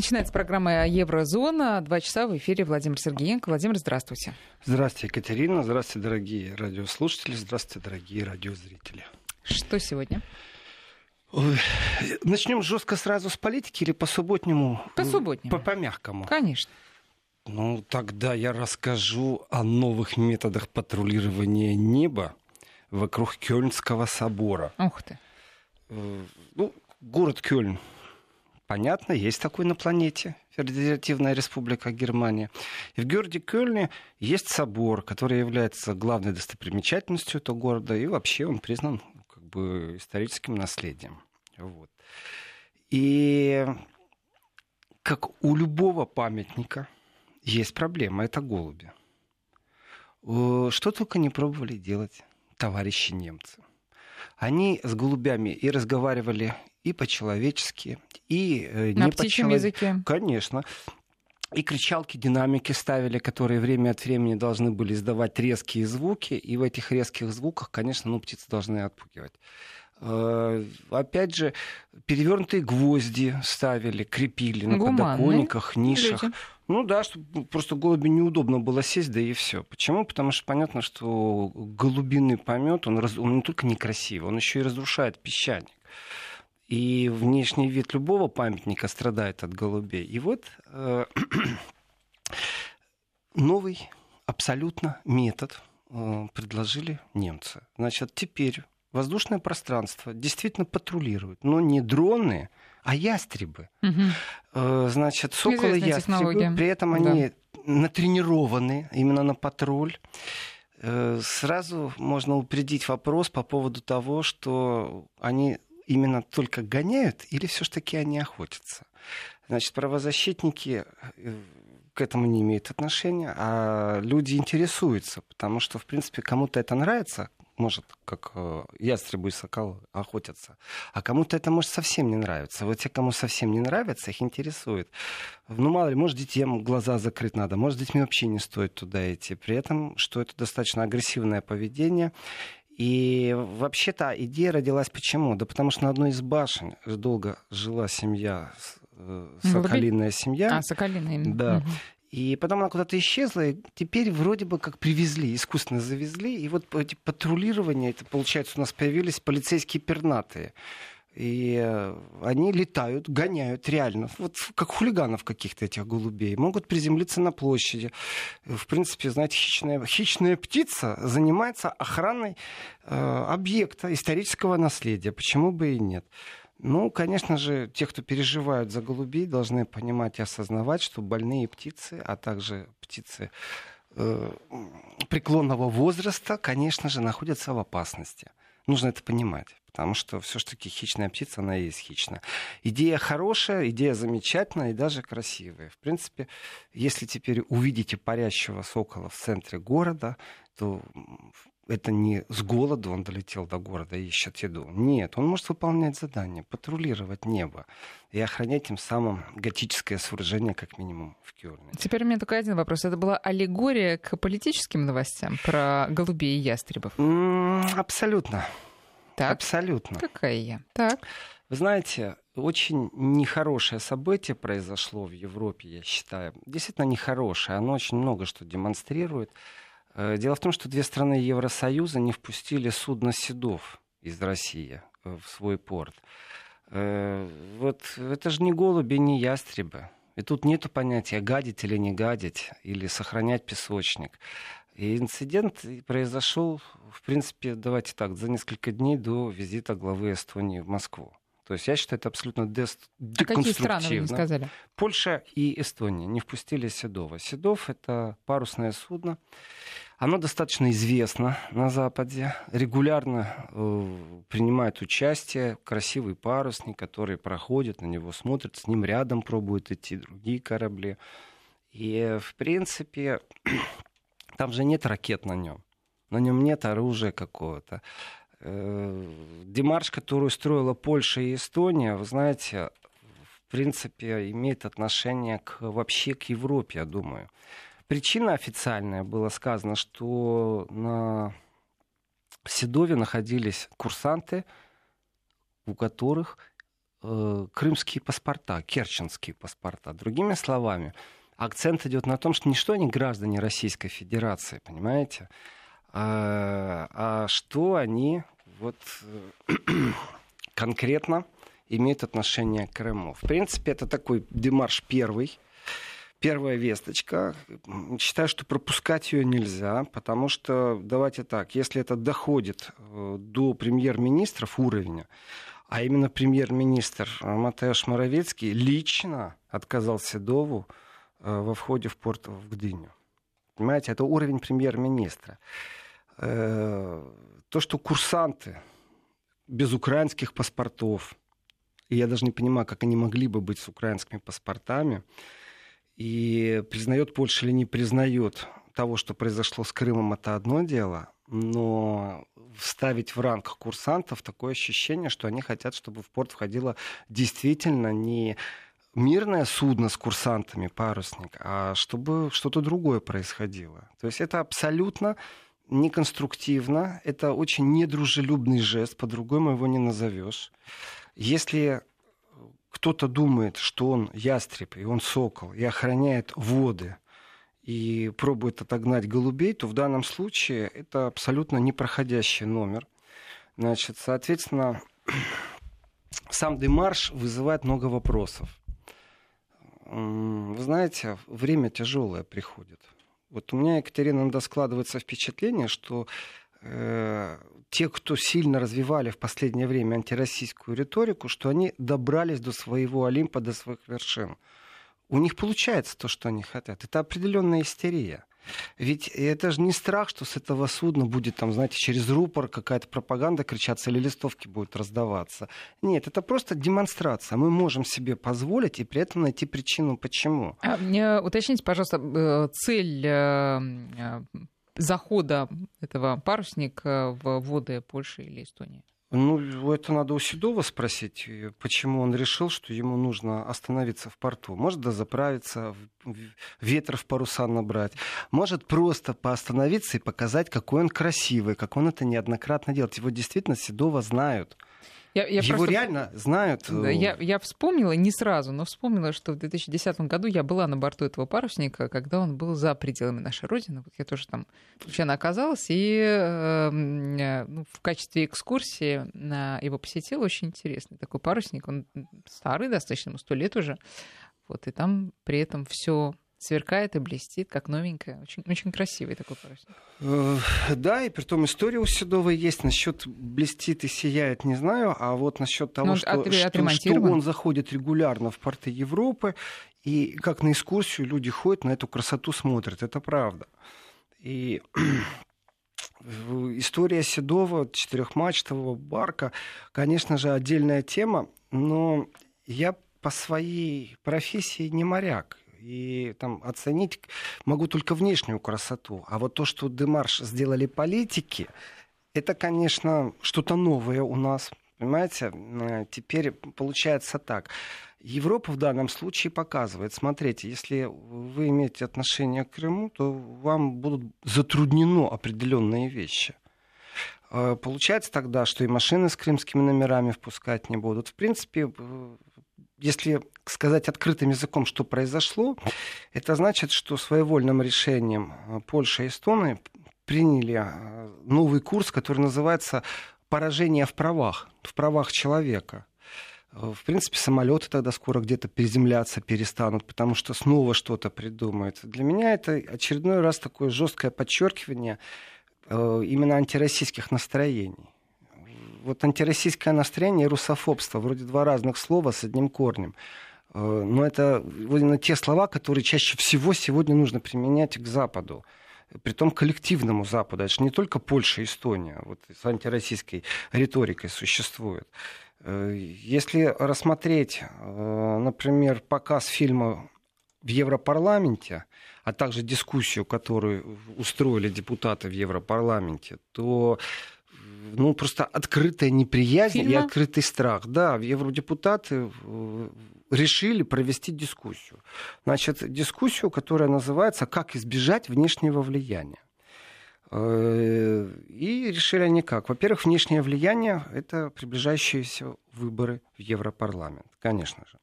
Начинается программа Еврозона. Два часа в эфире Владимир Сергеенко. Владимир, здравствуйте. Здравствуйте, Екатерина. Здравствуйте, дорогие радиослушатели. Здравствуйте, дорогие радиозрители. Что сегодня? Начнем жестко сразу с политики или по субботнему? По субботнему. По, по мягкому. Конечно. Ну, тогда я расскажу о новых методах патрулирования неба вокруг Кёльнского собора. Ух ты. Э, ну, город Кёльн, понятно, есть такой на планете, Федеративная Республика Германия. И в городе Кёльне есть собор, который является главной достопримечательностью этого города, и вообще он признан как бы историческим наследием. Вот. И как у любого памятника есть проблема, это голуби. Э, что только не пробовали делать товарищи немцы. Они с голубями и разговаривали и по-человечески, и э, не по-человечески. Конечно. И кричалки, динамики ставили, которые время от времени должны были издавать резкие звуки. И в этих резких звуках, конечно, ну, птицы должны отпугивать. Э, опять же, перевернутые гвозди ставили, крепили на Гуманные подоконниках, нишах. Люди. Ну да, чтобы просто голуби неудобно было сесть, да и все. Почему? Потому что понятно, что голубиный помет, он, раз... он не только некрасивый, он еще и разрушает песчаник. И внешний вид любого памятника страдает от голубей. И вот э, новый абсолютно метод э, предложили немцы. Значит, теперь воздушное пространство действительно патрулируют, но не дроны, а ястребы. Угу. Значит, соколы ястребы, при этом они да. натренированы именно на патруль. Э, сразу можно упредить вопрос по поводу того, что они именно только гоняют или все-таки они охотятся. Значит, правозащитники э, к этому не имеют отношения, а люди интересуются, потому что, в принципе, кому-то это нравится, может, как э, ястребы и соколы охотятся. А кому-то это может совсем не нравиться. Вот те, кому совсем не нравится, их интересует. Ну, мало ли, может, детям глаза закрыть надо, может, детьми вообще не стоит туда идти. При этом, что это достаточно агрессивное поведение. И вообще-то идея родилась почему? Да потому что на одной из башен долго жила семья, э, соколиная семья. А, соколиная. Да. Угу. И потом она куда-то исчезла, и теперь вроде бы как привезли, искусственно завезли. И вот эти патрулирования, это получается, у нас появились полицейские пернатые. И э, они летают, гоняют реально, вот как хулиганов каких-то этих голубей. Могут приземлиться на площади. В принципе, знаете, хищная, хищная птица занимается охраной э, объекта исторического наследия. Почему бы и нет? Ну, конечно же, те, кто переживают за голубей, должны понимать и осознавать, что больные птицы, а также птицы э, преклонного возраста, конечно же, находятся в опасности. Нужно это понимать, потому что все-таки хищная птица, она и есть хищная. Идея хорошая, идея замечательная и даже красивая. В принципе, если теперь увидите парящего сокола в центре города, то это не с голоду он долетел до города и ищет еду. Нет, он может выполнять задание, патрулировать небо и охранять тем самым готическое сооружение, как минимум, в Кёльне. Теперь у меня только один вопрос. Это была аллегория к политическим новостям про голубей и ястребов? абсолютно. Так. Абсолютно. Какая я? Так. Вы знаете, очень нехорошее событие произошло в Европе, я считаю. Действительно нехорошее. Оно очень много что демонстрирует. Э, дело в том, что две страны Евросоюза не впустили судно Седов из России э, в свой порт. Э, вот это же не голуби, не ястребы. И тут нету понятия гадить или не гадить, или сохранять песочник. И инцидент произошел, в принципе, давайте так, за несколько дней до визита главы Эстонии в Москву. То есть я считаю, это абсолютно дес... а какие страны вы не сказали? Польша и Эстония не впустили Седова. Седов — это парусное судно. Оно достаточно известно на Западе. Регулярно э, принимает участие красивый парусник, который проходит, на него смотрит, с ним рядом пробуют идти другие корабли. И, в принципе, там же нет ракет на нем. На нем нет оружия какого-то. Э, демарш, которую строила Польша и Эстония, вы знаете, в принципе, имеет отношение к, вообще к Европе, я думаю. Причина официальная, было сказано, что на Седове находились курсанты, у которых э, крымские паспорта, керченские паспорта. Другими словами, акцент идет на том, что не что они граждане Российской Федерации, понимаете, а, а что они вот конкретно имеют отношение к Крыму. В принципе, это такой демарш первый, первая весточка. Считаю, что пропускать ее нельзя, потому что, давайте так, если это доходит э, до премьер-министров уровня, а именно премьер-министр Матеаш Моровецкий лично отказал Седову э, во входе в порт в Гдыню. Понимаете, это уровень премьер-министра. Э, то, что курсанты без украинских паспортов, и я даже не понимаю, как они могли бы быть с украинскими паспортами, и признает Польша или не признает того, что произошло с Крымом, это одно дело, но вставить в ранг курсантов такое ощущение, что они хотят, чтобы в порт входило действительно не мирное судно с курсантами, парусник, а чтобы что-то другое происходило. То есть это абсолютно неконструктивно, это очень недружелюбный жест, по-другому его не назовешь. Если кто-то думает, что он ястреб, и он сокол, и охраняет воды, и пробует отогнать голубей, то в данном случае это абсолютно непроходящий номер. Значит, соответственно, сам демарш вызывает много вопросов. Вы знаете, время тяжелое приходит. Вот у меня, Екатерина, складывается впечатление, что те, кто сильно развивали в последнее время антироссийскую риторику, что они добрались до своего Олимпа, до своих вершин. У них получается то, что они хотят. Это определенная истерия. Ведь это же не страх, что с этого судна будет, там, знаете, через рупор какая-то пропаганда кричаться или листовки будут раздаваться. Нет, это просто демонстрация. Мы можем себе позволить и при этом найти причину, почему. А, уточните, пожалуйста, э, цель э, э, захода этого парусника в воды Польши или Эстонии? Ну, это надо у Седова спросить, почему он решил, что ему нужно остановиться в порту. Может, да заправиться, ветер в паруса набрать. Может, просто поостановиться и показать, какой он красивый, как он это неоднократно делает. Его действительно Седова знают. Я, я Его просто... реально знают. Э, я, я вспомнила, не сразу, но вспомнила, что в 2010 году я была на борту этого парусника, когда он был за пределами нашей Родины. Вот я тоже там случайно оказалась, и эм, э, ну, в качестве экскурсии его посетила. Очень интересный такой парусник. Он старый достаточно, ему сто лет уже. Вот, и там при этом все сверкает и блестит, как новенькая. Очень, очень красивый такой парусник. Э, да, и при том история у Седовой есть. Насчет блестит и сияет, не знаю. А вот насчет того, ну, что, от, что, что он заходит регулярно в порты Европы, и как на экскурсию люди ходят, на эту красоту смотрят. Это правда. И история Седова, четырехмачтового барка, конечно же, отдельная тема, но я по своей профессии не моряк и там оценить могу только внешнюю красоту. А вот то, что Демарш сделали политики, это, конечно, что-то новое у нас. Понимаете, э, теперь получается так. Европа в данном случае показывает, смотрите, если вы имеете отношение к Крыму, то вам будут затруднено определенные вещи. Э, получается тогда, что и машины с крымскими номерами впускать не будут. В принципе, если сказать открытым языком, что произошло, это значит, что своевольным решением э, Польша и Эстония приняли э, новый курс, который называется поражение в правах, в правах человека. Э, в принципе, самолеты тогда скоро где-то приземляться перестанут, потому что снова что-то придумают. Для меня это очередной раз такое жесткое подчеркивание именно антироссийских настроений вот антироссийское настроение и русофобство, вроде два разных слова с одним корнем. Э, но это именно те слова, которые чаще всего сегодня нужно применять к Западу при том коллективному Западу. Это же не только Польша и Эстония вот, с антироссийской риторикой существует. Э, если рассмотреть, э, например, показ фильма в Европарламенте, а также дискуссию, которую устроили депутаты в Европарламенте, то ну, просто открытая неприязнь Фильма? и открытый страх. Да, евродепутаты э, решили провести дискуссию. Значит, дискуссию, которая называется «Как избежать внешнего влияния». Э, и решили они как? Во-первых, внешнее влияние — это приближающиеся выборы в Европарламент, конечно же.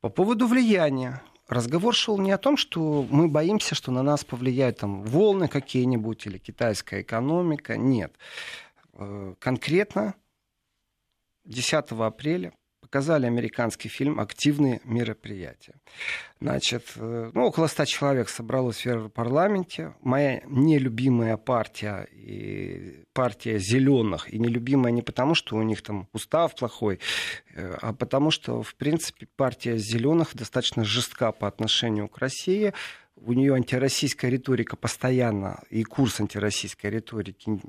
По поводу влияния. Разговор шел не о том, что мы боимся, что на нас повлияют там волны какие-нибудь или китайская экономика. Нет. Э, конкретно 10 апреля показали американский фильм «Активные мероприятия». Значит, э, ну, около ста человек собралось в Европарламенте. Моя нелюбимая партия, и партия зеленых, и нелюбимая не потому, что у них там устав плохой, э, а потому что, в принципе, партия зеленых достаточно жестка по отношению к России. У нее антироссийская риторика постоянно, и курс антироссийской риторики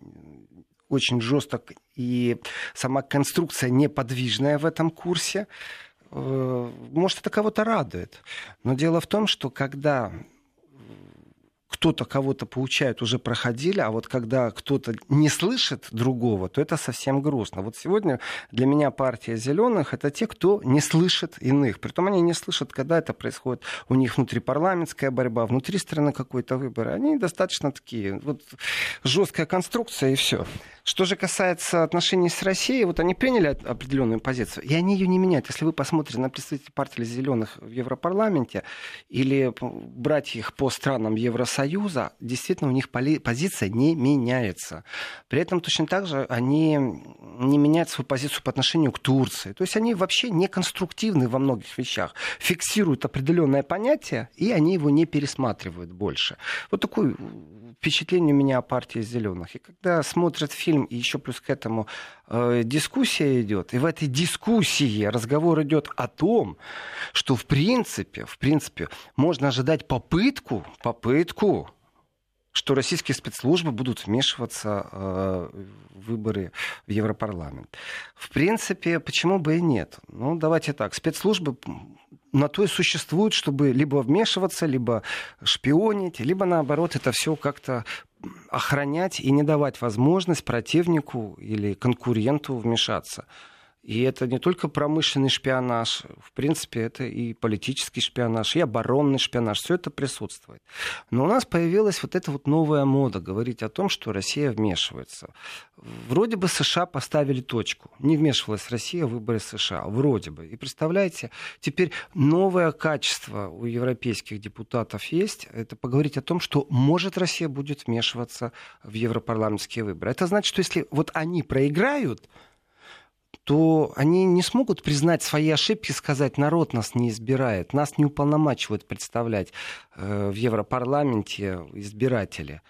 очень жесток, и сама конструкция неподвижная в этом курсе. Э, может, это кого-то радует. Но дело в том, что когда кто-то кого-то получает, уже проходили, а вот когда кто-то не слышит другого, то это совсем грустно. Вот сегодня для меня партия зеленых это те, кто не слышит иных. Притом они не слышат, когда это происходит. У них внутрипарламентская борьба, внутри страны какой-то выбор. Они достаточно такие. Вот жесткая конструкция и все. Что же касается отношений с Россией, вот они приняли определенную позицию, и они ее не меняют. Если вы посмотрите на представителей партии зеленых в Европарламенте или брать их по странам Евросоюза, действительно у них позиция не меняется. При этом точно так же они не меняют свою позицию по отношению к Турции. То есть они вообще не конструктивны во многих вещах. Фиксируют определенное понятие, и они его не пересматривают больше. Вот такое впечатление у меня о партии зеленых. И когда смотрят фильм и еще плюс к этому э, дискуссия идет. И в этой дискуссии разговор идет о том, что в принципе, в принципе, можно ожидать попытку, попытку что российские спецслужбы будут вмешиваться э, в выборы в Европарламент. В принципе, почему бы и нет? Ну, давайте так. Спецслужбы на то и существуют, чтобы либо вмешиваться, либо шпионить, либо наоборот это все как-то охранять и не давать возможность противнику или конкуренту вмешаться. И это не только промышленный шпионаж, в принципе, это и политический шпионаж, и оборонный шпионаж, все это присутствует. Но у нас появилась вот эта вот новая мода говорить о том, что Россия вмешивается. Вроде бы США поставили точку. Не вмешивалась Россия в выборы США. Вроде бы. И представляете, теперь новое качество у европейских депутатов есть. Это поговорить о том, что может Россия будет вмешиваться в европарламентские выборы. Это значит, что если вот они проиграют, то они не смогут признать свои ошибки, сказать, народ нас не избирает, нас не уполномачивают представлять э, в Европарламенте избиратели.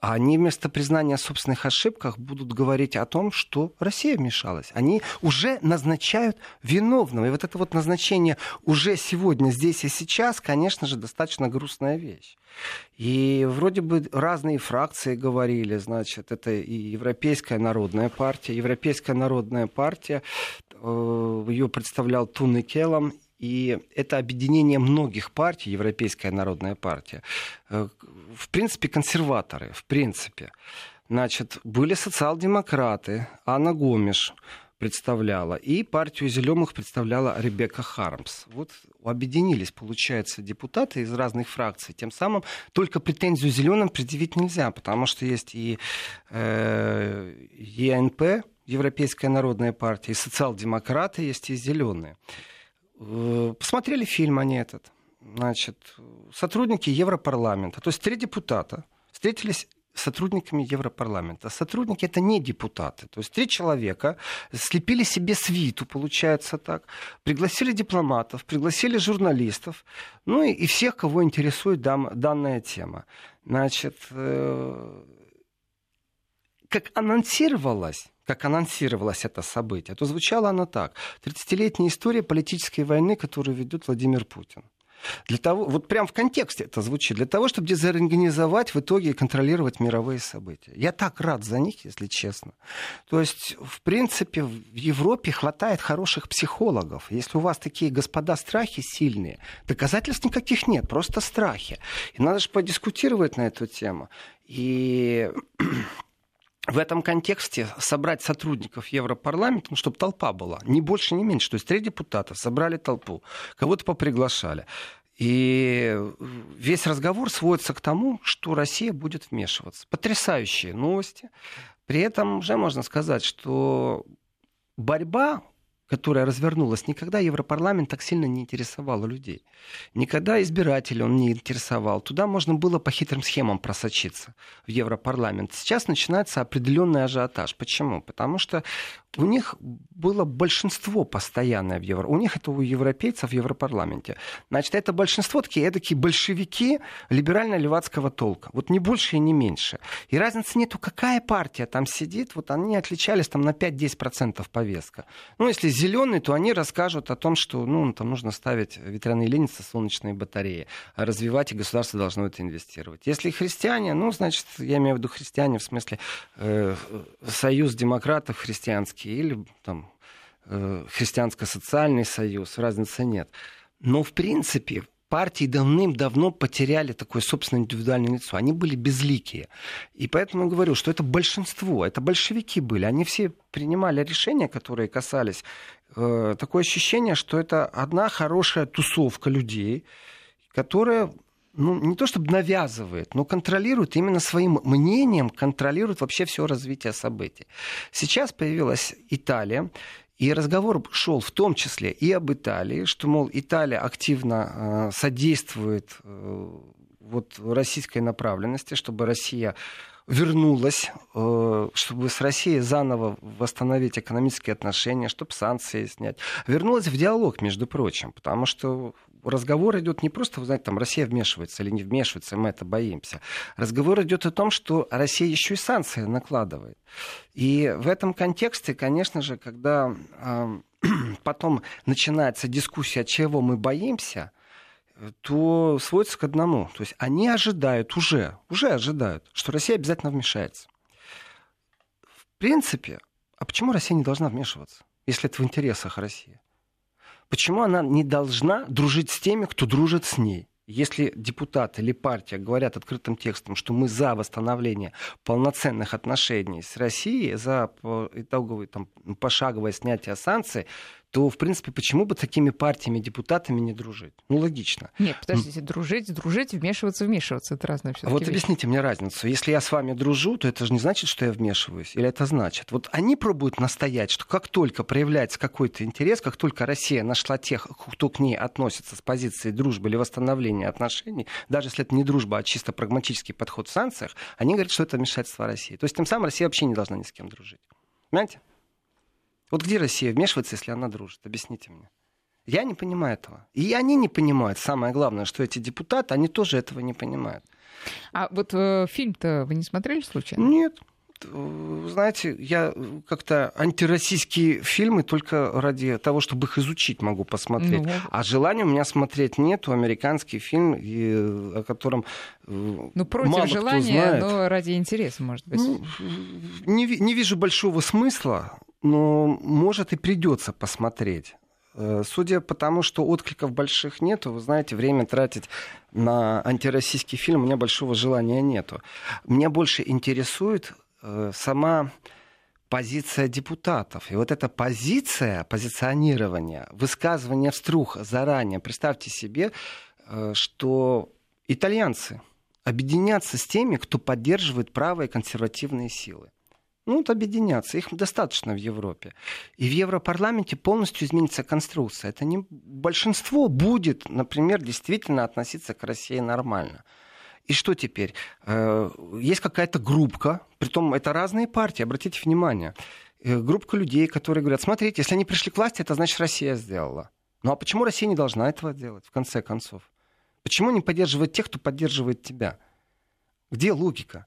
Они вместо признания собственных ошибках будут говорить о том, что Россия вмешалась. Они уже назначают виновного. И вот это вот назначение уже сегодня, здесь и сейчас, конечно же, достаточно грустная вещь. И вроде бы разные фракции говорили, значит, это и Европейская народная партия. Европейская народная партия, э, ее представлял Туны Келлом, и это объединение многих партий, Европейская народная партия. Э, в принципе, консерваторы, в принципе. Значит, были социал-демократы, Анна Гомеш представляла, и партию зеленых представляла Ребекка Хармс. Вот объединились, получается, депутаты из разных фракций. Тем самым только претензию зеленым предъявить нельзя, потому что есть и э, ЕНП, Европейская народная партия, и социал-демократы есть, и зеленые. Э, посмотрели фильм они этот. Значит, сотрудники Европарламента, то есть три депутата, встретились с сотрудниками Европарламента. Сотрудники это не депутаты. То есть три человека слепили себе свиту, получается так, пригласили дипломатов, пригласили журналистов, ну и, и всех, кого интересует дам, данная тема. Значит, э, как анонсировалось, как анонсировалось это событие, то звучало оно так. 30-летняя история политической войны, которую ведет Владимир Путин. Для того, вот прям в контексте это звучит, для того, чтобы дезорганизовать в итоге и контролировать мировые события. Я так рад за них, если честно. То есть, в принципе, в Европе хватает хороших психологов. Если у вас такие господа страхи сильные, доказательств никаких нет, просто страхи. И надо же подискутировать на эту тему. И в этом контексте собрать сотрудников Европарламента, ну, чтобы толпа была, ни больше, ни меньше. То есть три депутата собрали толпу, кого-то поприглашали. И весь разговор сводится к тому, что Россия будет вмешиваться. Потрясающие новости. При этом уже можно сказать, что борьба которая развернулась, никогда Европарламент так сильно не интересовала людей. Никогда избирателей он не интересовал. Туда можно было по хитрым схемам просочиться в Европарламент. Сейчас начинается определенный ажиотаж. Почему? Потому что у них было большинство постоянное в Евро. У них это у европейцев в Европарламенте. Значит, это большинство такие эдакие большевики либерально-левацкого толка. Вот не больше и не меньше. И разницы нету, какая партия там сидит. Вот они отличались там на 5-10% повестка. Ну, если зеленые, то они расскажут о том, что ну, там нужно ставить ветряные лестницы, солнечные батареи, развивать, и государство должно это инвестировать. Если христиане, ну, значит, я имею в виду христиане, в смысле э, союз демократов христианский или там э, христианско-социальный союз, разницы нет. Но, в принципе, партии давным-давно потеряли такое собственное индивидуальное лицо. Они были безликие. И поэтому я говорю, что это большинство, это большевики были. Они все принимали решения, которые касались... Э, такое ощущение, что это одна хорошая тусовка людей, которая ну, не то чтобы навязывает, но контролирует именно своим мнением, контролирует вообще все развитие событий. Сейчас появилась Италия, и разговор шел в том числе и об Италии, что, мол, Италия активно э, содействует э, вот, российской направленности, чтобы Россия вернулась, э, чтобы с Россией заново восстановить экономические отношения, чтобы санкции снять. Вернулась в диалог, между прочим, потому что разговор идет не просто, вы знаете, там Россия вмешивается или не вмешивается, мы это боимся. Разговор идет о том, что Россия еще и санкции накладывает. И в этом контексте, конечно же, когда э, потом начинается дискуссия, чего мы боимся, то сводится к одному. То есть они ожидают уже, уже ожидают, что Россия обязательно вмешается. В принципе, а почему Россия не должна вмешиваться, если это в интересах России? Почему она не должна дружить с теми, кто дружит с ней? Если депутат или партия говорят открытым текстом, что мы за восстановление полноценных отношений с Россией, за итоговое там, пошаговое снятие санкций, то, в принципе, почему бы такими партиями, депутатами не дружить? Ну, логично. Нет, подождите, дружить, дружить, вмешиваться, вмешиваться. Это разное все Вот вещи. объясните мне разницу. Если я с вами дружу, то это же не значит, что я вмешиваюсь. Или это значит? Вот они пробуют настоять, что как только проявляется какой-то интерес, как только Россия нашла тех, кто к ней относится с позиции дружбы или восстановления отношений, даже если это не дружба, а чисто прагматический подход в санкциях, они говорят, что это вмешательство России. То есть тем самым Россия вообще не должна ни с кем дружить. Понимаете? Вот где Россия вмешивается, если она дружит? Объясните мне. Я не понимаю этого. И они не понимают. Самое главное, что эти депутаты, они тоже этого не понимают. А вот э, фильм-то вы не смотрели случайно? Нет. Знаете, я как-то антироссийские фильмы только ради того, чтобы их изучить, могу посмотреть. Ну, а желания у меня смотреть нету. Американский фильм, и, о котором э, ну, против мало желания, но ради интереса, может быть. Ну, не, не вижу большого смысла но может и придется посмотреть. Э, судя по тому, что откликов больших нету, вы знаете, время тратить на антироссийский фильм у меня большого желания нету. Меня больше интересует э, сама позиция депутатов. И вот эта позиция, позиционирование, высказывание вструх заранее. Представьте себе, э, что итальянцы объединятся с теми, кто поддерживает правые консервативные силы ну, объединяться. Их достаточно в Европе. И в Европарламенте полностью изменится конструкция. Это не большинство будет, например, действительно относиться к России нормально. И что теперь? Э, есть какая-то группка, притом это разные партии, обратите внимание. Э, группка людей, которые говорят, смотрите, если они пришли к власти, это значит Россия сделала. Ну а почему Россия не должна этого делать, в конце концов? Почему не поддерживать тех, кто поддерживает тебя? Где логика?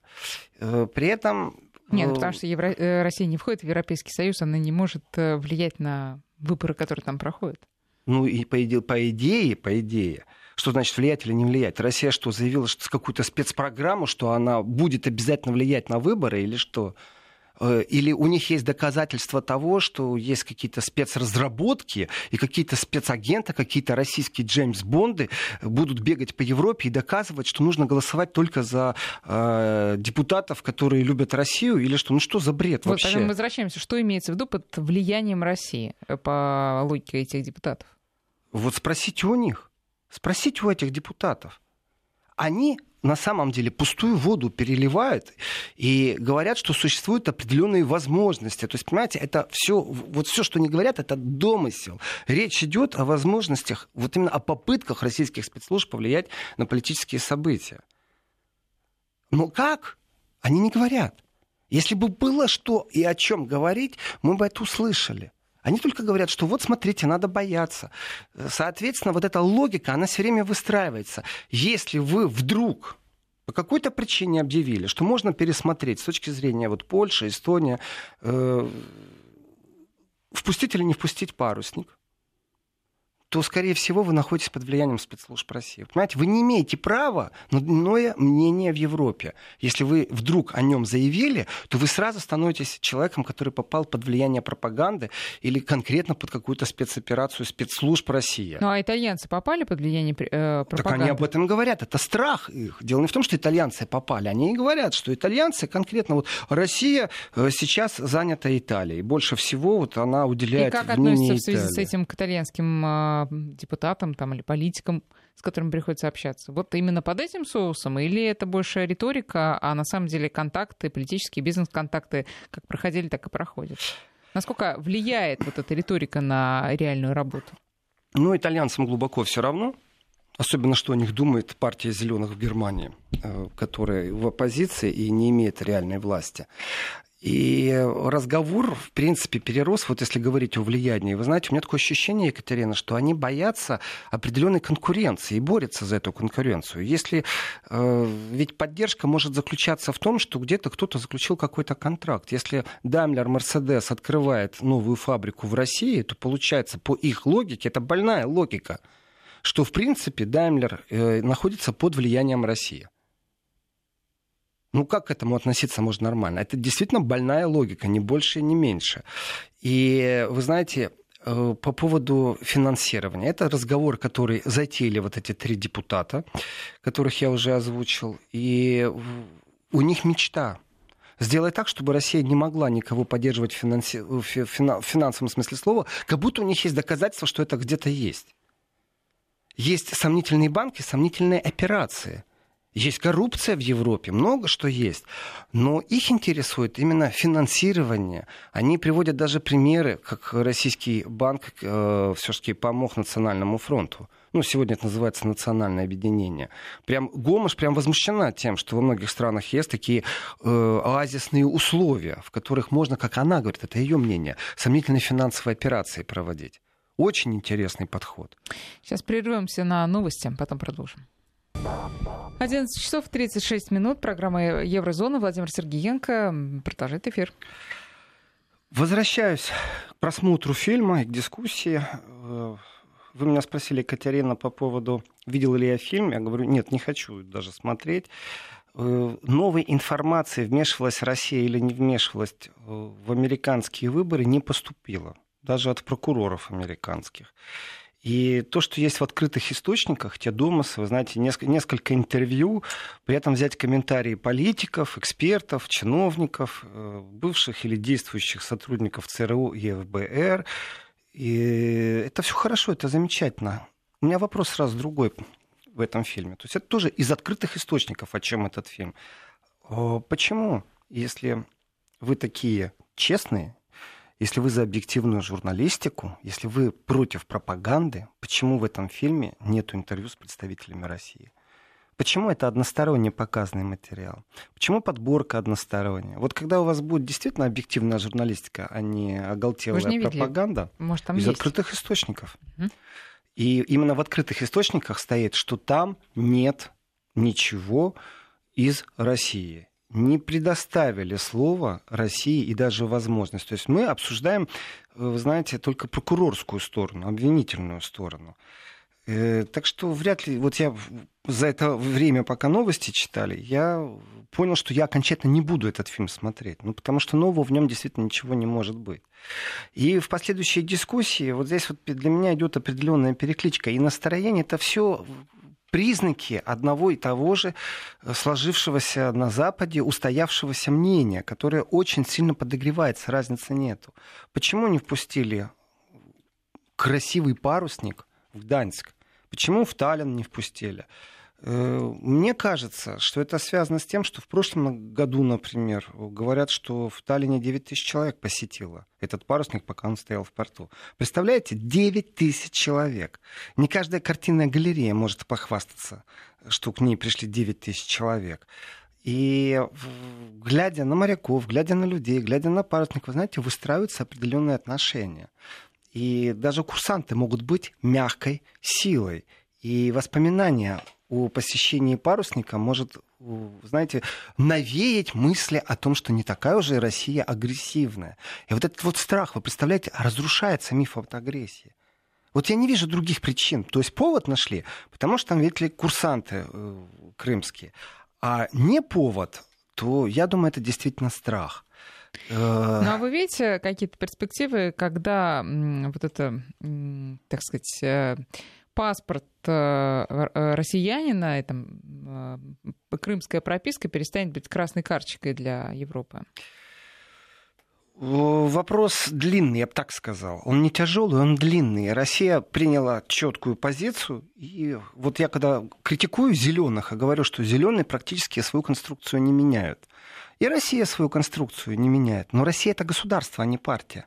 Э, при этом нет, ну, потому что Евро... Э, Россия не входит в Европейский Союз, она не может э, влиять на выборы, которые там проходят. Ну и по идее, по идее, по идее, что значит влиять или не влиять? Россия что, заявила что какую-то спецпрограмму, что она будет обязательно влиять на выборы или что? Э, или у них есть доказательства того, что есть какие-то спецразработки и какие-то спецагенты, какие-то российские Джеймс Бонды будут бегать по Европе и доказывать, что нужно голосовать только за э, депутатов, которые любят Россию, или что? Ну что за бред вот, вообще? Мы возвращаемся. Что имеется в виду под влиянием России э, по логике этих депутатов? Вот спросите у них. Спросите у этих депутатов. Они на самом деле пустую воду переливают и говорят, что существуют определенные возможности. То есть, понимаете, это все, вот все, что они говорят, это домысел. Речь идет о возможностях, вот именно о попытках российских спецслужб повлиять на политические события. Но как? Они не говорят. Если бы было что и о чем говорить, мы бы это услышали. Они только говорят, что вот смотрите, надо бояться. Соответственно, вот эта логика, она все время выстраивается. Если вы вдруг по какой-то причине объявили, что можно пересмотреть с точки зрения вот Польши, Эстония, э, впустить или не впустить парусник, то, скорее всего, вы находитесь под влиянием спецслужб России. Понимаете, вы не имеете права на иное мнение в Европе. Если вы вдруг о нем заявили, то вы сразу становитесь человеком, который попал под влияние пропаганды или конкретно под какую-то спецоперацию спецслужб России. Ну а итальянцы попали под влияние э, пропаганды? Так они об этом говорят. Это страх их. Дело не в том, что итальянцы попали. Они и говорят, что итальянцы конкретно... Вот Россия э, сейчас занята Италией. Больше всего вот она уделяет И как относится в связи с этим к итальянским э, депутатам там, или политикам, с которыми приходится общаться. Вот именно под этим соусом или это больше риторика, а на самом деле контакты, политические бизнес-контакты как проходили, так и проходят? Насколько влияет вот эта риторика на реальную работу? Ну, итальянцам глубоко все равно. Особенно, что о них думает партия зеленых в Германии, э, которая в оппозиции и не имеет реальной власти. И разговор, в принципе, перерос, вот если говорить о влиянии. Вы знаете, у меня такое ощущение, Екатерина, что они боятся определенной конкуренции и борются за эту конкуренцию. Если э, ведь поддержка может заключаться в том, что где-то кто-то заключил какой-то контракт. Если Daimler Mercedes открывает новую фабрику в России, то получается по их логике, это больная логика, что в принципе Daimler э, находится под влиянием России. Ну, как к этому относиться можно нормально? Это действительно больная логика, ни больше, ни меньше. И вы знаете, э, по поводу финансирования. Это разговор, который затеяли вот эти три депутата, которых я уже озвучил. И у них мечта сделать так, чтобы Россия не могла никого поддерживать в, финанси... в финансовом смысле слова, как будто у них есть доказательства, что это где-то есть. Есть сомнительные банки, сомнительные операции – есть коррупция в Европе, много что есть. Но их интересует именно финансирование. Они приводят даже примеры, как российский банк э, все-таки помог Национальному фронту. Ну, сегодня это называется национальное объединение. Прям Гомыш прям возмущена тем, что во многих странах есть такие э, оазисные условия, в которых можно, как она говорит, это ее мнение, сомнительные финансовые операции проводить. Очень интересный подход. Сейчас прервемся на новости, потом продолжим. 11 часов 36 минут. Программа Еврозона. Владимир Сергеенко продолжает эфир. Возвращаюсь к просмотру фильма и к дискуссии. Э, вы меня спросили, Екатерина, по поводу, видел ли я фильм. Я говорю, нет, не хочу даже смотреть. Э, новой информации, вмешивалась Россия или не вмешивалась э, в американские выборы, не поступило. Даже от прокуроров американских. И то, что есть в открытых источниках, те домыслы, вы знаете, несколько, несколько интервью, при этом взять комментарии политиков, экспертов, чиновников, э, бывших или действующих сотрудников ЦРУ и ФБР. И это все хорошо, это замечательно. У меня вопрос сразу другой в этом фильме. То есть это тоже из открытых источников, о чем этот фильм. Почему, если вы такие честные, если вы за объективную журналистику, если вы против пропаганды, почему в этом фильме нет интервью с представителями России? Почему это односторонне показанный материал? Почему подборка односторонняя? Вот когда у вас будет действительно объективная журналистика, а не оголтелая не пропаганда, Может, из есть. открытых источников. Угу. И именно в открытых источниках стоит, что там нет ничего из России не предоставили слово России и даже возможность. То есть мы обсуждаем, э, вы знаете, только прокурорскую сторону, обвинительную сторону. Э, так что вряд ли, вот я за это время, пока новости читали, я понял, что я окончательно не буду этот фильм смотреть. Ну, потому что нового в нем действительно ничего не может быть. И в последующей дискуссии вот здесь вот для меня идет определенная перекличка. И настроение это все признаки одного и того же э, сложившегося на Западе устоявшегося мнения, которое очень сильно подогревается, разницы нету. Почему не впустили красивый парусник в Гданьск? Почему в Таллин не впустили? Э, мне кажется, что это связано с тем, что в прошлом году, например, говорят, что в Таллине 9 тысяч человек посетило этот парусник, пока он стоял в порту. Представляете, 9 тысяч человек. Не каждая картинная галерея может похвастаться, что к ней пришли 9 тысяч человек. И глядя на моряков, глядя на людей, глядя на парусник, вы знаете, выстраиваются определенные отношения. И даже курсанты могут быть мягкой силой. И воспоминания о посещении парусника может, знаете, навеять мысли о том, что не такая уже Россия агрессивная. И вот этот вот страх, вы представляете, разрушается миф от агрессии. Вот я не вижу других причин. То есть повод нашли, потому что там, видите ли, курсанты э, крымские. А не повод, то я думаю, это действительно страх. Э, ну а вы видите какие-то перспективы, когда вот это, так сказать, э, паспорт э, россиянина, и, там, крымская прописка перестанет быть красной карточкой для Европы? Вопрос длинный, я бы так сказал. Он не тяжелый, он длинный. Россия приняла четкую позицию. И вот я когда критикую зеленых, а говорю, что зеленые практически свою конструкцию не меняют. И Россия свою конструкцию не меняет. Но Россия это государство, а не партия.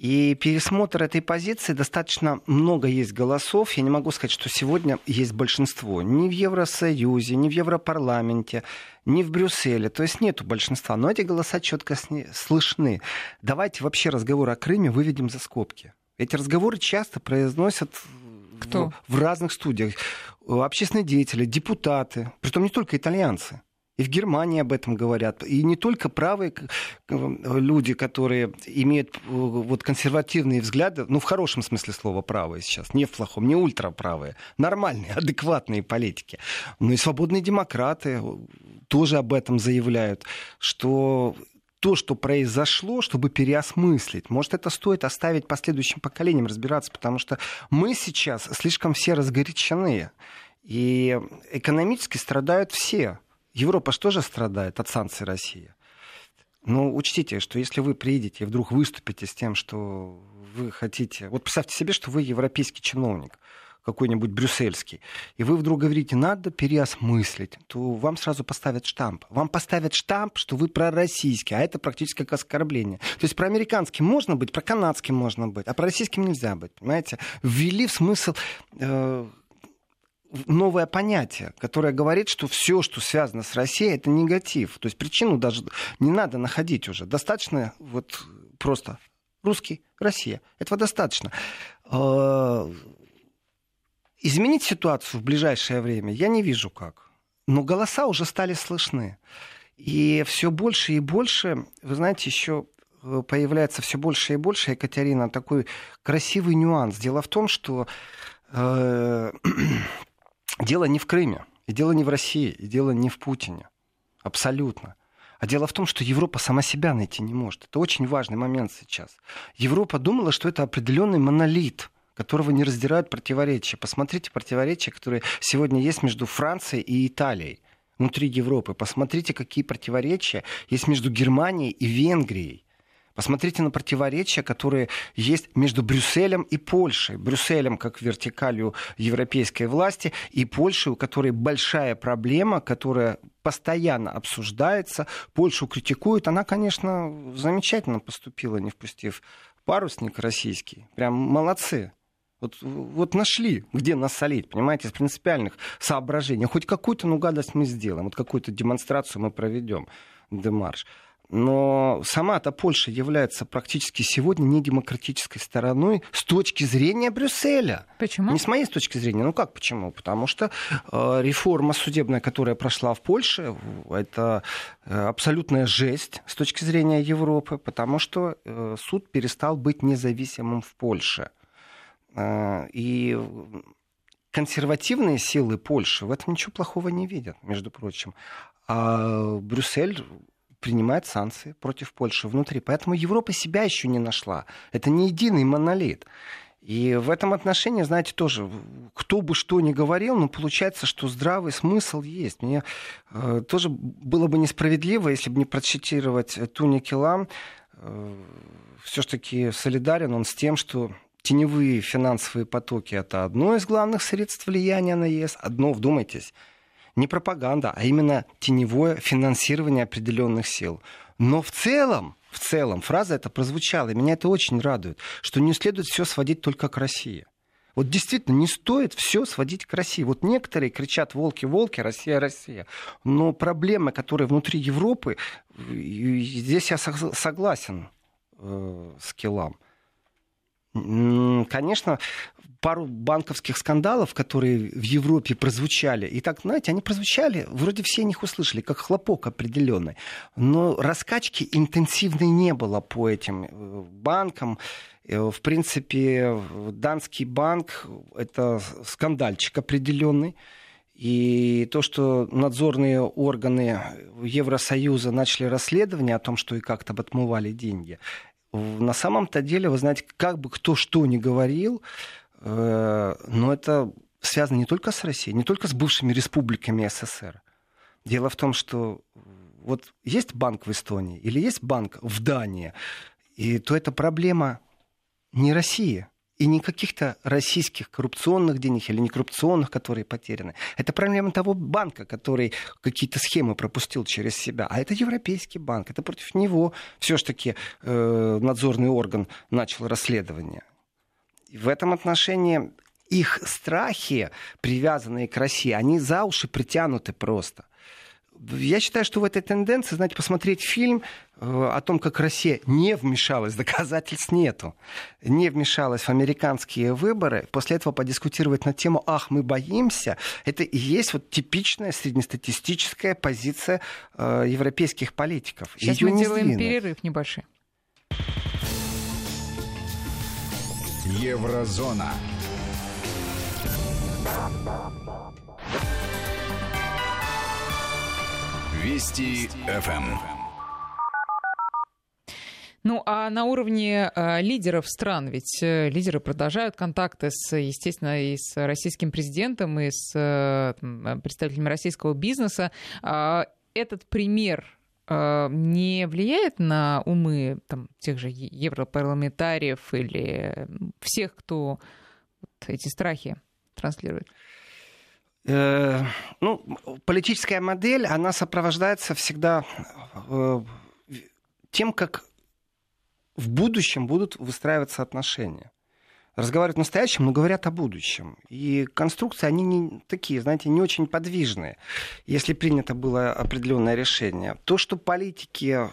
И пересмотр этой позиции достаточно много есть голосов. Я не могу сказать, что сегодня есть большинство. Ни в Евросоюзе, ни в Европарламенте, ни в Брюсселе. То есть нету большинства. Но эти голоса четко слышны. Давайте вообще разговор о Крыме выведем за скобки. Эти разговоры часто произносят Кто? В, в разных студиях. Общественные деятели, депутаты, притом не только итальянцы. И в Германии об этом говорят. И не только правые люди, которые имеют э, вот консервативные взгляды, ну, в хорошем смысле слова правые сейчас, не в плохом, не ультраправые, нормальные, адекватные политики. Но и свободные демократы тоже об этом заявляют, что то, что произошло, чтобы переосмыслить. Может, это стоит оставить последующим поколениям разбираться, потому что мы сейчас слишком все разгорячены. И экономически страдают все. Европа же страдает от санкций России? Но учтите, что если вы приедете и вдруг выступите с тем, что вы хотите... Вот представьте себе, что вы европейский чиновник, какой-нибудь брюссельский, и вы вдруг говорите, надо переосмыслить, то вам сразу поставят штамп. Вам поставят штамп, что вы пророссийский, а это практически как оскорбление. То есть про американским можно быть, про канадским можно быть, а про российским нельзя быть, понимаете? Ввели в смысл э, новое понятие, которое говорит, что все, что связано с Россией, это негатив. То есть причину даже не надо находить уже. Достаточно вот просто русский, Россия. Этого достаточно. А, изменить ситуацию в ближайшее время я не вижу как. Но голоса уже стали слышны. И все больше и больше, вы знаете, еще э, появляется все больше и больше, Екатерина, такой красивый нюанс. Дело в том, что э, Дело не в Крыме, и дело не в России, и дело не в Путине. Абсолютно. А дело в том, что Европа сама себя найти не может. Это очень важный момент сейчас. Европа думала, что это определенный монолит, которого не раздирают противоречия. Посмотрите противоречия, которые сегодня есть между Францией и Италией внутри Европы. Посмотрите, какие противоречия есть между Германией и Венгрией. Посмотрите на противоречия, которые есть между Брюсселем и Польшей. Брюсселем как вертикалью европейской власти и Польшей, у которой большая проблема, которая постоянно обсуждается. Польшу критикуют. Она, конечно, замечательно поступила, не впустив парусник российский. Прям молодцы. Вот, вот нашли, где нас солить, понимаете, из принципиальных соображений. Хоть какую-то ну, гадость мы сделаем, вот какую-то демонстрацию мы проведем, демарш. Но сама-то Польша является практически сегодня не демократической стороной с точки зрения Брюсселя. Почему? Не с моей точки зрения. Ну как почему? Потому что э, реформа судебная, которая прошла в Польше, это э, абсолютная жесть с точки зрения Европы, потому что э, суд перестал быть независимым в Польше. Э, и консервативные силы Польши в этом ничего плохого не видят, между прочим. А Брюссель принимает санкции против Польши внутри. Поэтому Европа себя еще не нашла. Это не единый монолит. И в этом отношении, знаете, тоже, кто бы что ни говорил, но получается, что здравый смысл есть. Мне э, тоже было бы несправедливо, если бы не процитировать Туни Килам. Э, все-таки солидарен он с тем, что теневые финансовые потоки это одно из главных средств влияния на ЕС. Одно, вдумайтесь, не пропаганда, а именно теневое финансирование определенных сил. Но в целом, в целом, фраза эта прозвучала, и меня это очень радует, что не следует все сводить только к России. Вот действительно не стоит все сводить к России. Вот некоторые кричат «волки, волки, Россия, Россия». Но проблемы, которые внутри Европы, здесь я согласен э, с Килам. Конечно, пару банковских скандалов, которые в Европе прозвучали, и так, знаете, они прозвучали, вроде все них услышали, как хлопок определенный. Но раскачки интенсивной не было по этим э, банкам. Э, в принципе, Данский банк — это скандальчик определенный. И то, что надзорные органы Евросоюза начали расследование о том, что и как-то отмывали деньги, на самом-то деле, вы знаете, как бы кто что ни говорил, э, но это связано не только с Россией, не только с бывшими республиками СССР. Дело в том, что вот есть банк в Эстонии или есть банк в Дании, и то это проблема не России, и не каких-то российских коррупционных денег или не коррупционных, которые потеряны. Это проблема того банка, который какие-то схемы пропустил через себя. А это Европейский банк. Это против него все-таки э, надзорный орган начал расследование. И в этом отношении их страхи, привязанные к России, они за уши притянуты просто я считаю, что в этой тенденции, знаете, посмотреть фильм э, о том, как Россия не вмешалась, доказательств нету, не вмешалась в американские выборы, после этого подискутировать на тему «ах, мы боимся», это и есть вот типичная среднестатистическая позиция э, европейских политиков. Сейчас Её мы делаем сдвинуть. перерыв небольшой. Еврозона. Вести ФМ. Ну, а на уровне э, лидеров стран, ведь э, лидеры продолжают контакты, с, естественно, и с российским президентом, и с э, представителями российского бизнеса. Э, этот пример э, не влияет на умы там, тех же европарламентариев или всех, кто вот, эти страхи транслирует? Э, ну, политическая модель, она сопровождается всегда э, тем, как в будущем будут выстраиваться отношения. Разговаривают в настоящем, но говорят о будущем. И конструкции, они не такие, знаете, не очень подвижные, если принято было определенное решение. То, что политики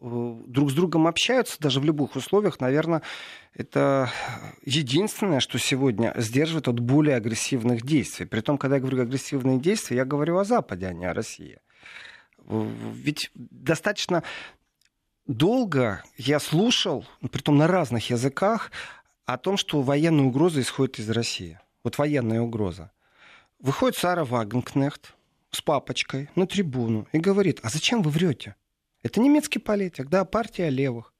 друг с другом общаются, даже в любых условиях, наверное, это единственное, что сегодня сдерживает от более агрессивных действий. При том, когда я говорю агрессивные действия, я говорю о Западе, а не о России. Ведь достаточно долго я слушал, при том на разных языках, о том, что военная угроза исходит из России. Вот военная угроза. Выходит Сара Вагенкнехт с папочкой на трибуну и говорит, а зачем вы врете? Это немецкий политик, да, партия левых,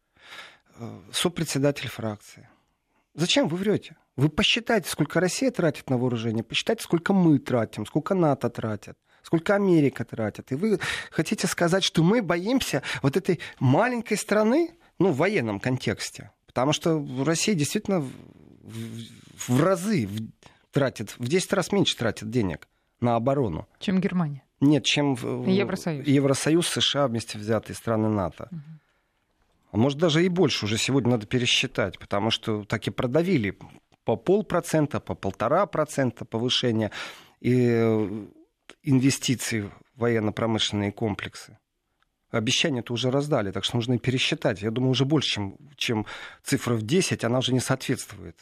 э, сопредседатель фракции. Зачем вы врете? Вы посчитайте, сколько Россия тратит на вооружение, посчитайте, сколько мы тратим, сколько НАТО тратит, сколько Америка тратит. И вы хотите сказать, что мы боимся вот этой маленькой страны, ну, в военном контексте. Потому что Россия действительно в, в, в разы тратит, в 10 раз меньше тратит денег на оборону. Чем Германия. Нет, чем Евросоюз, Евросоюз США вместе взятые страны НАТО. Угу. Может, даже и больше уже сегодня надо пересчитать, потому что так и продавили по полпроцента, по полтора процента повышения и э, инвестиций в военно-промышленные комплексы. Обещания-то уже раздали, так что нужно и пересчитать. Я думаю, уже больше, чем, чем цифра в 10, она уже не соответствует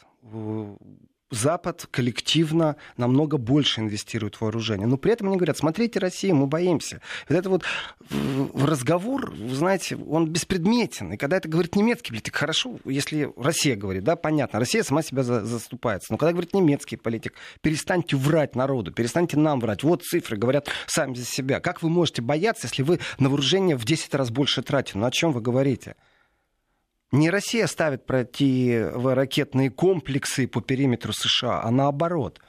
Запад коллективно намного больше инвестирует в вооружение. Но при этом они говорят, смотрите, Россия, мы боимся. Вот это вот разговор, вы знаете, он беспредметен. И когда это говорит немецкий политик, хорошо, если Россия говорит, да, понятно, Россия сама себя за, заступается. Но когда говорит немецкий политик, перестаньте врать народу, перестаньте нам врать. Вот цифры говорят сами за себя. Как вы можете бояться, если вы на вооружение в 10 раз больше тратите? Ну о чем вы говорите? Не Россия ставит противоракетные комплексы по периметру США, а наоборот.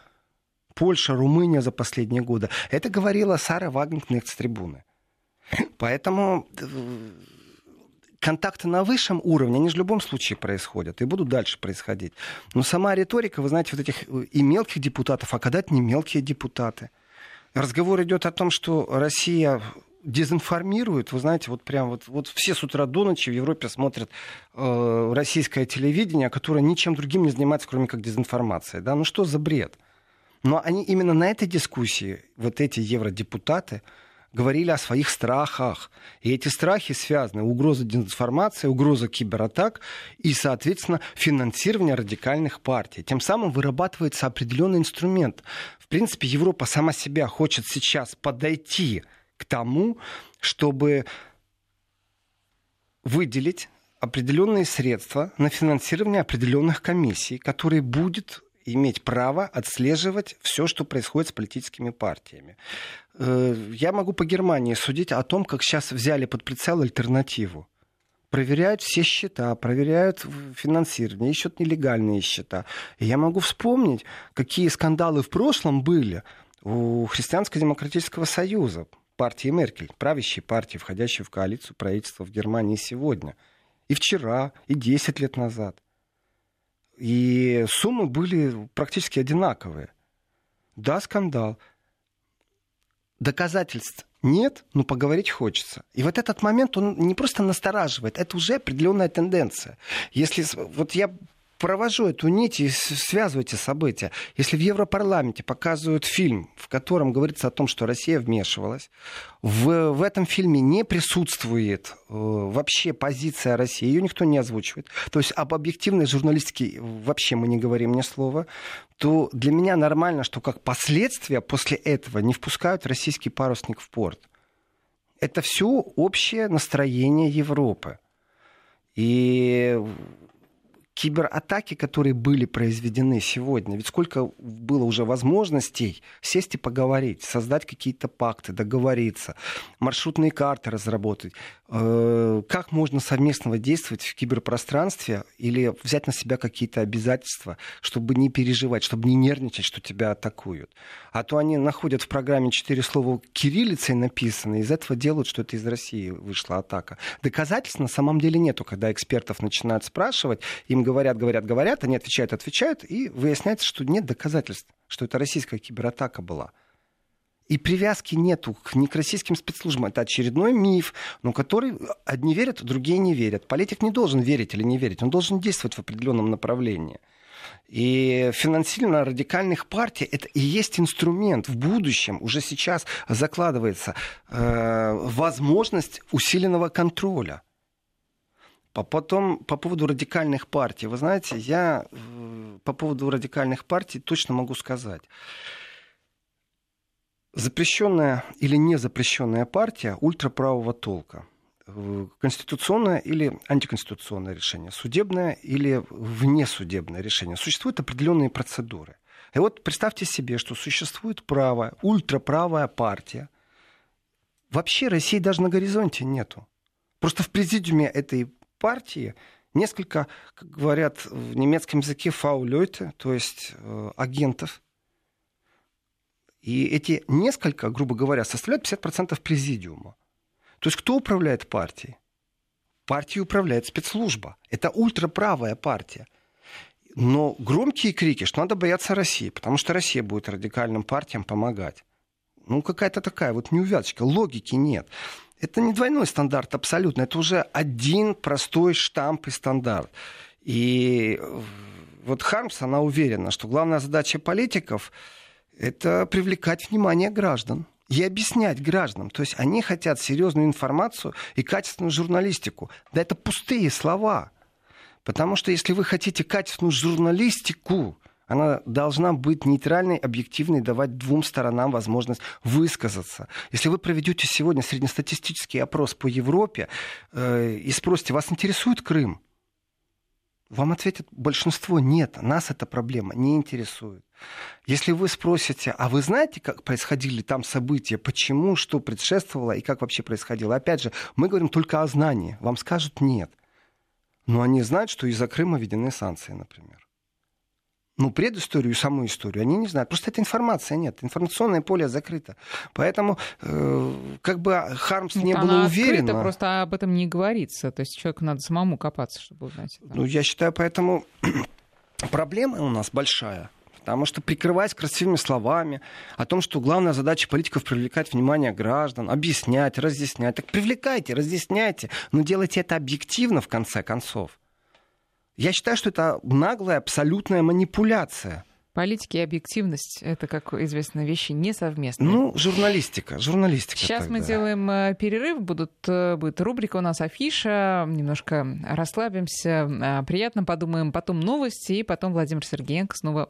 Польша, Румыния за последние годы. Это говорила Сара Вагнер с трибуны. Поэтому контакты на высшем уровне, они же в любом случае происходят и будут дальше происходить. Но сама риторика, вы знаете, вот этих э, и мелких депутатов, а когда это не мелкие депутаты. Разговор идет о том, что Россия дезинформирует. Вы знаете, вот прям вот, вот все с утра до ночи в Европе смотрят э, российское телевидение, которое ничем другим не занимается, кроме как дезинформацией. Да? Ну что за бред? Но они именно на этой дискуссии, вот эти евродепутаты, говорили о своих страхах. И эти страхи связаны угроза дезинформации, угроза кибератак и, соответственно, финансирование радикальных партий. Тем самым вырабатывается определенный инструмент. В принципе, Европа сама себя хочет сейчас подойти к тому, чтобы выделить определенные средства на финансирование определенных комиссий, которые будет иметь право отслеживать все, что происходит с политическими партиями. Э, я могу по Германии судить о том, как сейчас взяли под прицел альтернативу. Проверяют все счета, проверяют финансирование, ищут нелегальные счета. И я могу вспомнить, какие скандалы в прошлом были у Христианско-демократического союза партии Меркель, правящей партии, входящей в коалицию правительства в Германии сегодня. И вчера, и 10 лет назад. И суммы были практически одинаковые. Да, скандал. Доказательств нет, но поговорить хочется. И вот этот момент, он не просто настораживает, это уже определенная тенденция. Если вот я провожу эту нить и связываю эти события. Если в Европарламенте показывают фильм, в котором говорится о том, что Россия вмешивалась, в, в этом фильме не присутствует э, вообще позиция России, ее никто не озвучивает. То есть об объективной журналистике вообще мы не говорим ни слова. То для меня нормально, что как последствия после этого не впускают российский парусник в порт. Это все общее настроение Европы. И кибератаки, которые были произведены сегодня, ведь сколько было уже возможностей сесть и поговорить, создать какие-то пакты, договориться, маршрутные карты разработать. Э, как можно совместно действовать в киберпространстве или взять на себя какие-то обязательства, чтобы не переживать, чтобы не нервничать, что тебя атакуют. А то они находят в программе четыре слова кириллицей написаны, из этого делают, что это из России вышла атака. Доказательств на самом деле нету, когда экспертов начинают спрашивать, им говорят, говорят, говорят, они отвечают, отвечают, и выясняется, что нет доказательств, что это российская кибератака была. И привязки нету к, ни к российским спецслужбам. Это очередной миф, но который одни верят, другие не верят. Политик не должен верить или не верить, он должен действовать в определенном направлении. И финансирование радикальных партий это и есть инструмент в будущем, уже сейчас закладывается э, возможность усиленного контроля. А потом по поводу радикальных партий. Вы знаете, я э, по поводу радикальных партий точно могу сказать. Запрещенная или не запрещенная партия ультраправого толка. Э, конституционное или антиконституционное решение, судебное или внесудебное решение. Существуют определенные процедуры. И вот представьте себе, что существует право, ультраправая партия. Вообще России даже на горизонте нету. Просто в президиуме этой партии несколько, как говорят в немецком языке, фаулёйте, то есть э, агентов. И эти несколько, грубо говоря, составляют 50% президиума. То есть кто управляет партией? Партией управляет спецслужба. Это ультраправая партия. Но громкие крики, что надо бояться России, потому что Россия будет радикальным партиям помогать. Ну, какая-то такая вот неувязочка, логики нет. Это не двойной стандарт абсолютно, это уже один простой штамп и стандарт. И вот Хармс, она уверена, что главная задача политиков – это привлекать внимание граждан и объяснять гражданам. То есть они хотят серьезную информацию и качественную журналистику. Да это пустые слова. Потому что если вы хотите качественную журналистику, она должна быть нейтральной, объективной, давать двум сторонам возможность высказаться. Если вы проведете сегодня среднестатистический опрос по Европе э, и спросите, вас интересует Крым? Вам ответят большинство нет, нас эта проблема не интересует. Если вы спросите, а вы знаете, как происходили там события, почему, что предшествовало и как вообще происходило, опять же, мы говорим только о знании, вам скажут нет. Но они знают, что из-за Крыма введены санкции, например. Ну, предысторию и саму историю, они не знают. Просто эта информация нет. Информационное поле закрыто. Поэтому э, как бы Хармс не было уверен. открыта, просто об этом не говорится. То есть человеку надо самому копаться, чтобы узнать. это. Ну, я считаю, поэтому проблема у нас большая. Потому что прикрываясь красивыми словами о том, что главная задача политиков привлекать внимание граждан, объяснять, разъяснять. Так привлекайте, разъясняйте, но делайте это объективно в конце концов. Я считаю, что это наглая, абсолютная манипуляция. Политики и объективность — это, как известно, вещи несовместные. Ну, журналистика, журналистика. Сейчас мы тогда. делаем э, перерыв, будут, э, будет рубрика у нас афиша, немножко расслабимся, э, приятно подумаем, потом новости, и потом Владимир Сергеенко снова